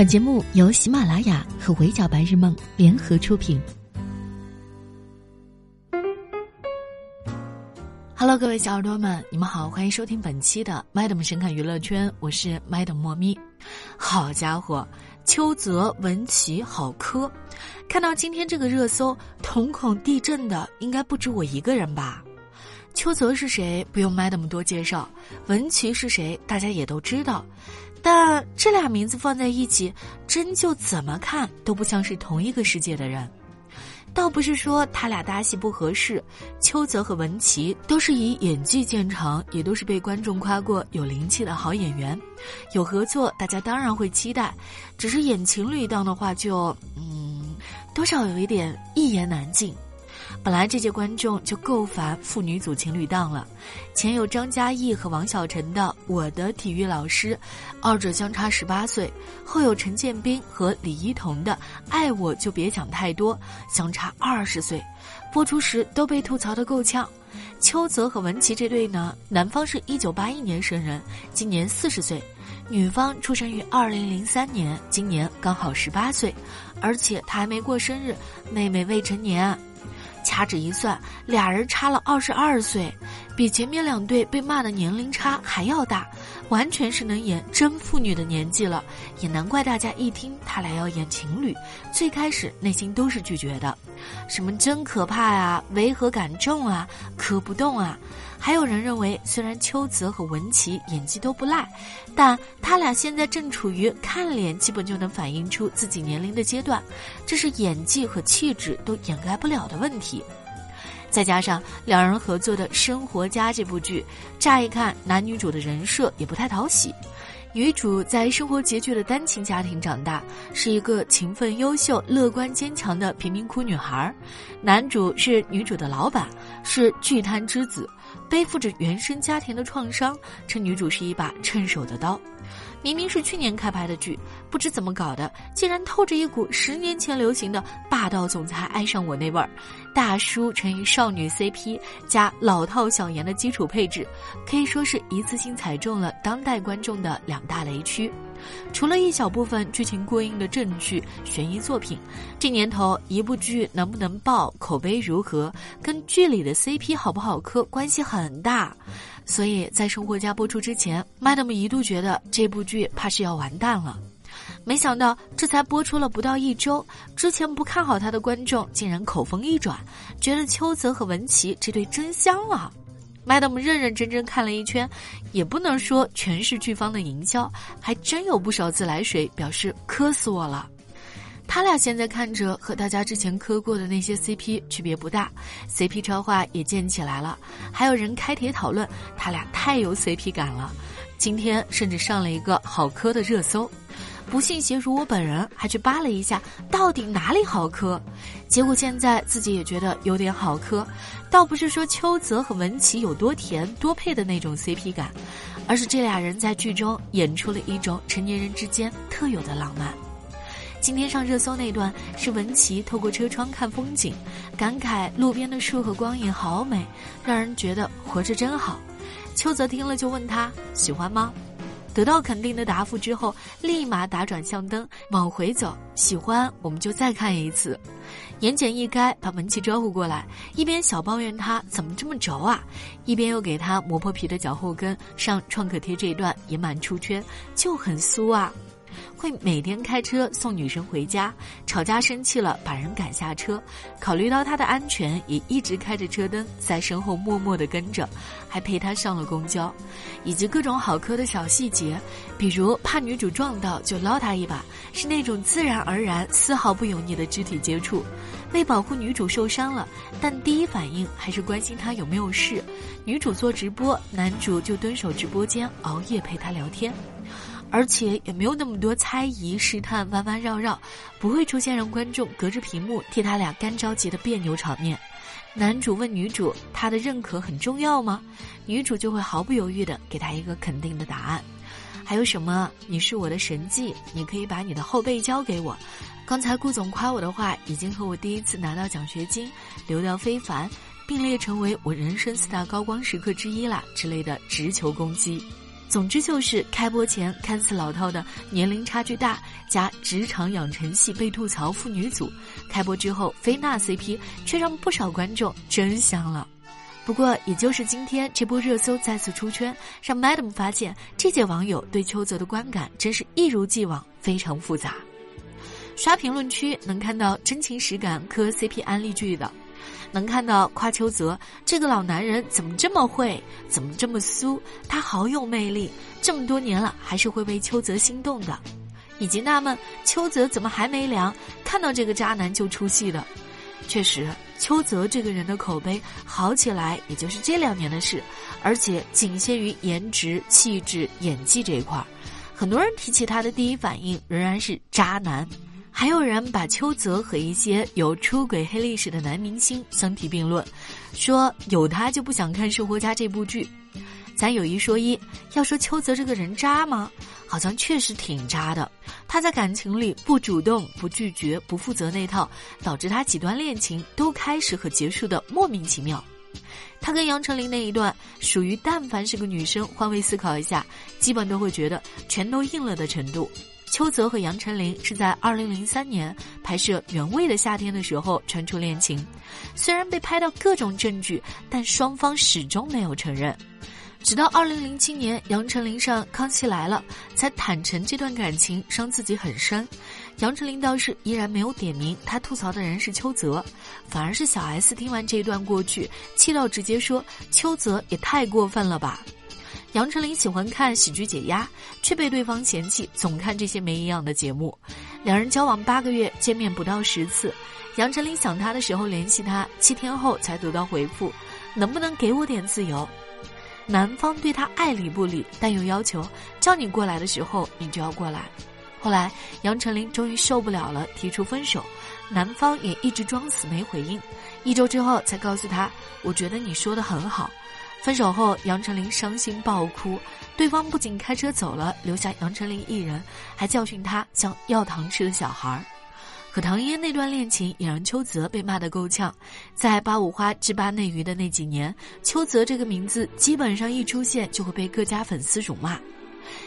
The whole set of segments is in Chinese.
本节目由喜马拉雅和围剿白日梦联合出品。Hello，各位小耳朵们，你们好，欢迎收听本期的 Madam 神侃娱乐圈，我是 Madam 莫咪。好家伙，邱泽、文琪好磕！看到今天这个热搜，瞳孔地震的应该不止我一个人吧？邱泽是谁？不用 Madam 多介绍。文琪是谁？大家也都知道。但这俩名字放在一起，真就怎么看都不像是同一个世界的人。倒不是说他俩搭戏不合适，邱泽和文琪都是以演技见长，也都是被观众夸过有灵气的好演员。有合作，大家当然会期待。只是演情侣档的话，就嗯，多少有一点一言难尽。本来这届观众就够烦父女组情侣档了，前有张嘉译和王晓晨的《我的体育老师》，二者相差十八岁；后有陈建斌和李一桐的《爱我就别想太多》，相差二十岁，播出时都被吐槽的够呛。邱泽和文琪这对呢，男方是一九八一年生人，今年四十岁；女方出生于二零零三年，今年刚好十八岁，而且他还没过生日，妹妹未成年。掐指一算，俩人差了二十二岁，比前面两对被骂的年龄差还要大，完全是能演真父女的年纪了。也难怪大家一听他俩要演情侣，最开始内心都是拒绝的。什么真可怕呀，违和感重啊，磕不动啊。还有人认为，虽然邱泽和文琪演技都不赖，但他俩现在正处于看脸基本就能反映出自己年龄的阶段，这是演技和气质都掩盖不了的问题。再加上两人合作的《生活家》这部剧，乍一看男女主的人设也不太讨喜。女主在生活拮据的单亲家庭长大，是一个勤奋、优秀、乐观、坚强的贫民窟女孩。男主是女主的老板，是巨贪之子。背负着原生家庭的创伤，称女主是一把趁手的刀。明明是去年开拍的剧，不知怎么搞的，竟然透着一股十年前流行的霸道总裁爱上我那味儿。大叔乘以少女 CP 加老套小颜的基础配置，可以说是一次性踩中了当代观众的两大雷区。除了一小部分剧情过硬的正剧悬疑作品，这年头一部剧能不能爆、口碑如何，跟剧里的 CP 好不好磕关系很大。所以在《生活家》播出之前，Madam 一度觉得这部剧怕是要完蛋了。没想到这才播出了不到一周，之前不看好他的观众竟然口风一转，觉得邱泽和文琪这对真香了。Madam 认认真真看了一圈，也不能说全是剧方的营销，还真有不少自来水表示磕死我了。他俩现在看着和大家之前磕过的那些 CP 区别不大，CP 超话也建起来了，还有人开帖讨论他俩太有 CP 感了。今天甚至上了一个好磕的热搜。不信邪，如我本人还去扒了一下，到底哪里好磕？结果现在自己也觉得有点好磕。倒不是说邱泽和文琪有多甜多配的那种 CP 感，而是这俩人在剧中演出了一种成年人之间特有的浪漫。今天上热搜那段是文琪透过车窗看风景，感慨路边的树和光影好美，让人觉得活着真好。邱泽听了就问他喜欢吗？得到肯定的答复之后，立马打转向灯往回走。喜欢，我们就再看一次。言简意赅，把文琪招呼过来，一边小抱怨他怎么这么轴啊，一边又给他磨破皮的脚后跟上创可贴这一段也蛮出圈，就很酥啊。会每天开车送女生回家，吵架生气了把人赶下车，考虑到她的安全，也一直开着车灯在身后默默的跟着，还陪她上了公交，以及各种好磕的小细节，比如怕女主撞到就捞她一把，是那种自然而然、丝毫不油腻的肢体接触。为保护女主受伤了，但第一反应还是关心她有没有事。女主做直播，男主就蹲守直播间熬夜陪她聊天。而且也没有那么多猜疑、试探、弯弯绕绕，不会出现让观众隔着屏幕替他俩干着急的别扭场面。男主问女主：“他的认可很重要吗？”女主就会毫不犹豫的给他一个肯定的答案。还有什么？你是我的神迹，你可以把你的后背交给我。刚才顾总夸我的话，已经和我第一次拿到奖学金、流量非凡，并列成为我人生四大高光时刻之一啦之类的直球攻击。总之就是开播前看似老套的年龄差距大加职场养成系被吐槽父女组，开播之后菲娜 CP 却让不少观众真香了。不过，也就是今天这波热搜再次出圈，让 Madam 发现这届网友对邱泽的观感真是一如既往非常复杂。刷评论区能看到真情实感磕 CP 安利剧的。能看到夸邱泽这个老男人怎么这么会，怎么这么酥，他好有魅力，这么多年了还是会为邱泽心动的，以及纳闷邱泽怎么还没凉，看到这个渣男就出戏的。确实，邱泽这个人的口碑好起来也就是这两年的事，而且仅限于颜值、气质、演技这一块儿。很多人提起他的第一反应仍然是渣男。还有人把邱泽和一些有出轨黑历史的男明星相提并论，说有他就不想看《生活家》这部剧。咱有一说一，要说邱泽这个人渣吗？好像确实挺渣的。他在感情里不主动、不拒绝、不负责那套，导致他几段恋情都开始和结束的莫名其妙。他跟杨丞琳那一段，属于但凡是个女生换位思考一下，基本都会觉得全都硬了的程度。邱泽和杨丞琳是在二零零三年拍摄《原味的夏天》的时候传出恋情，虽然被拍到各种证据，但双方始终没有承认。直到二零零七年，杨丞琳上《康熙来了》才坦诚这段感情伤自己很深。杨丞琳倒是依然没有点名他吐槽的人是邱泽，反而是小 S 听完这一段过去，气到直接说：“邱泽也太过分了吧。”杨丞琳喜欢看喜剧解压，却被对方嫌弃总看这些没营养的节目。两人交往八个月，见面不到十次。杨丞琳想他的时候联系他，七天后才得到回复：“能不能给我点自由？”男方对他爱理不理，但又要求叫你过来的时候你就要过来。后来杨丞琳终于受不了了，提出分手。男方也一直装死没回应，一周之后才告诉他：“我觉得你说的很好。”分手后，杨丞琳伤心爆哭，对方不仅开车走了，留下杨丞琳一人，还教训她像要糖吃的小孩儿。可唐嫣那段恋情也让邱泽被骂得够呛，在八五花之八内娱的那几年，邱泽这个名字基本上一出现就会被各家粉丝辱骂。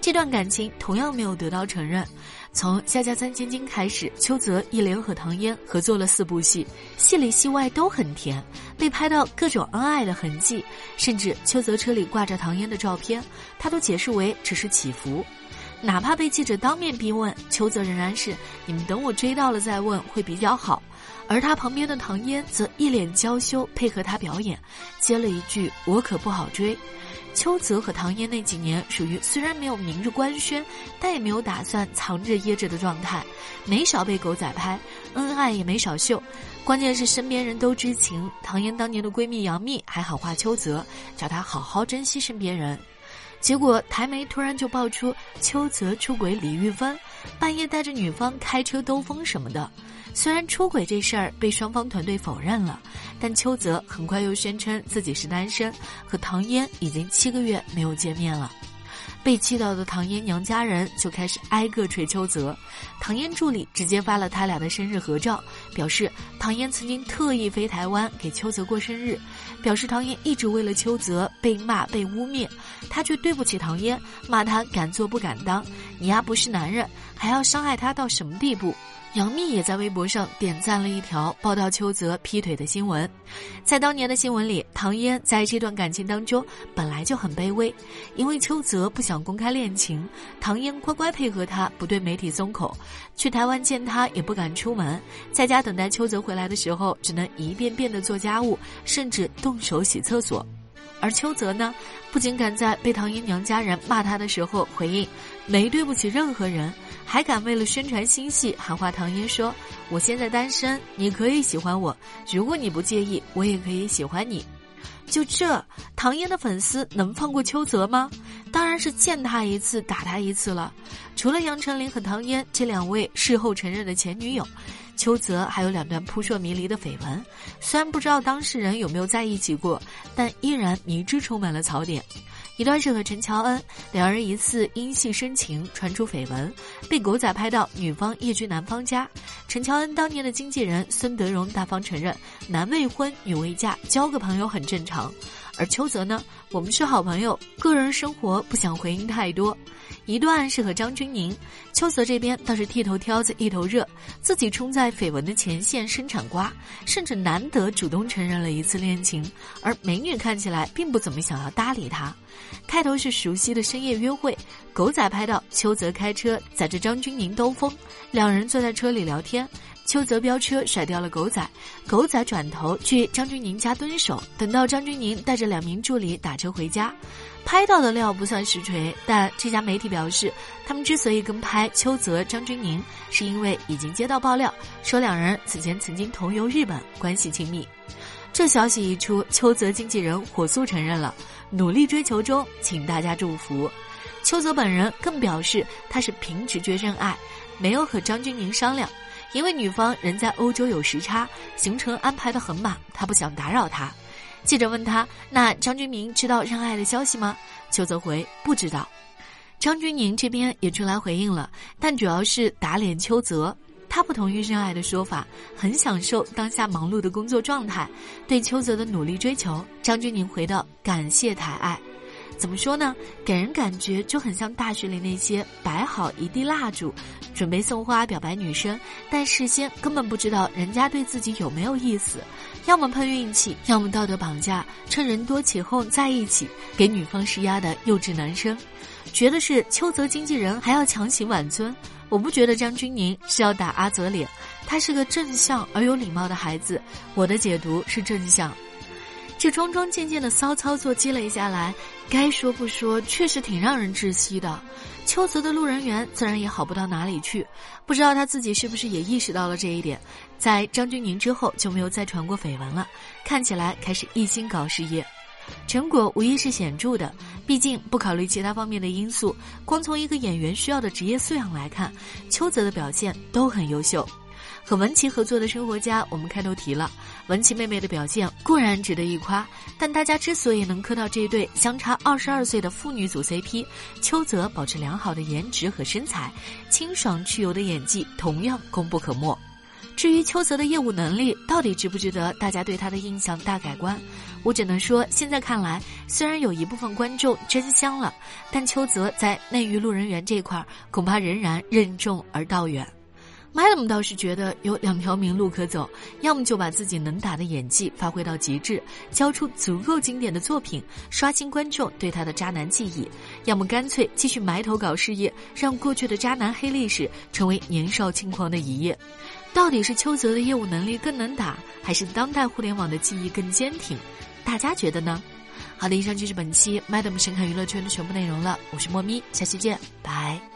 这段感情同样没有得到承认。从《夏家三千金》开始，邱泽一连和唐嫣合作了四部戏，戏里戏外都很甜，被拍到各种恩爱的痕迹，甚至邱泽车里挂着唐嫣的照片，他都解释为只是祈福。哪怕被记者当面逼问，邱泽仍然是“你们等我追到了再问会比较好”，而他旁边的唐嫣则一脸娇羞配合他表演，接了一句“我可不好追”。邱泽和唐嫣那几年属于虽然没有明着官宣，但也没有打算藏着掖着的状态，没少被狗仔拍，恩爱也没少秀。关键是身边人都知情，唐嫣当年的闺蜜杨幂还喊话邱泽，叫他好好珍惜身边人。结果台媒突然就爆出邱泽出轨李玉芬，半夜带着女方开车兜风什么的。虽然出轨这事儿被双方团队否认了，但邱泽很快又宣称自己是单身，和唐嫣已经七个月没有见面了。被气到的唐嫣娘家人就开始挨个捶邱泽，唐嫣助理直接发了他俩的生日合照，表示唐嫣曾经特意飞台湾给邱泽过生日，表示唐嫣一直为了邱泽被骂被污蔑，他却对不起唐嫣，骂他敢做不敢当，你丫不是男人，还要伤害他到什么地步？杨幂也在微博上点赞了一条报道邱泽劈腿的新闻，在当年的新闻里，唐嫣在这段感情当中本来就很卑微，因为邱泽不想公开恋情，唐嫣乖乖配合他，不对媒体松口，去台湾见他也不敢出门，在家等待邱泽回来的时候，只能一遍遍的做家务，甚至动手洗厕所。而邱泽呢，不仅敢在被唐嫣娘家人骂他的时候回应没对不起任何人，还敢为了宣传新戏喊话唐嫣说：“我现在单身，你可以喜欢我，如果你不介意，我也可以喜欢你。”就这，唐嫣的粉丝能放过邱泽吗？当然是见他一次打他一次了。除了杨丞琳和唐嫣这两位事后承认的前女友。邱泽还有两段扑朔迷离的绯闻，虽然不知道当事人有没有在一起过，但依然迷之充满了槽点。一段是和陈乔恩两人一次因戏深情传出绯闻，被狗仔拍到女方夜居男方家。陈乔恩当年的经纪人孙德荣大方承认，男未婚女未嫁，交个朋友很正常。而邱泽呢，我们是好朋友，个人生活不想回应太多。一段是和张钧甯，秋泽这边倒是剃头挑子一头热，自己冲在绯闻的前线生产瓜，甚至难得主动承认了一次恋情，而美女看起来并不怎么想要搭理他。开头是熟悉的深夜约会，狗仔拍到秋泽开车载着张钧甯兜风，两人坐在车里聊天。邱泽飙车甩掉了狗仔，狗仔转头去张钧甯家蹲守，等到张钧甯带着两名助理打车回家，拍到的料不算实锤，但这家媒体表示，他们之所以跟拍邱泽张钧甯，是因为已经接到爆料，说两人此前曾经同游日本，关系亲密。这消息一出，邱泽经纪人火速承认了，努力追求中，请大家祝福。邱泽本人更表示，他是凭直觉认爱，没有和张钧甯商量。因为女方人在欧洲有时差，行程安排的很满，他不想打扰她。记者问他：“那张钧甯知道让爱的消息吗？”邱泽回：“不知道。”张钧甯这边也出来回应了，但主要是打脸邱泽。他不同于认爱的说法，很享受当下忙碌的工作状态，对邱泽的努力追求。张钧甯回道：“感谢抬爱。”怎么说呢？给人感觉就很像大学里那些摆好一地蜡烛，准备送花表白女生，但事先根本不知道人家对自己有没有意思，要么碰运气，要么道德绑架，趁人多起哄在一起，给女方施压的幼稚男生。觉得是邱泽经纪人还要强行挽尊，我不觉得张钧甯是要打阿泽脸，他是个正向而有礼貌的孩子，我的解读是正向。这桩桩件件的骚操作积累下来，该说不说，确实挺让人窒息的。邱泽的路人缘自然也好不到哪里去，不知道他自己是不是也意识到了这一点，在张钧甯之后就没有再传过绯闻了，看起来开始一心搞事业，成果无疑是显著的。毕竟不考虑其他方面的因素，光从一个演员需要的职业素养来看，邱泽的表现都很优秀。和文琪合作的生活家，我们开头提了，文琪妹妹的表现固然值得一夸，但大家之所以能磕到这对相差二十二岁的父女组 CP，邱泽保持良好的颜值和身材，清爽去油的演技同样功不可没。至于邱泽的业务能力到底值不值得大家对他的印象大改观，我只能说，现在看来，虽然有一部分观众真香了，但邱泽在内娱路人缘这块恐怕仍然任重而道远。Madam 倒是觉得有两条明路可走，要么就把自己能打的演技发挥到极致，交出足够经典的作品，刷新观众对他的渣男记忆；要么干脆继续埋头搞事业，让过去的渣男黑历史成为年少轻狂的一页。到底是邱泽的业务能力更能打，还是当代互联网的记忆更坚挺？大家觉得呢？好的，以上就是本期 Madam 神侃娱乐圈的全部内容了。我是莫咪，下期见，拜。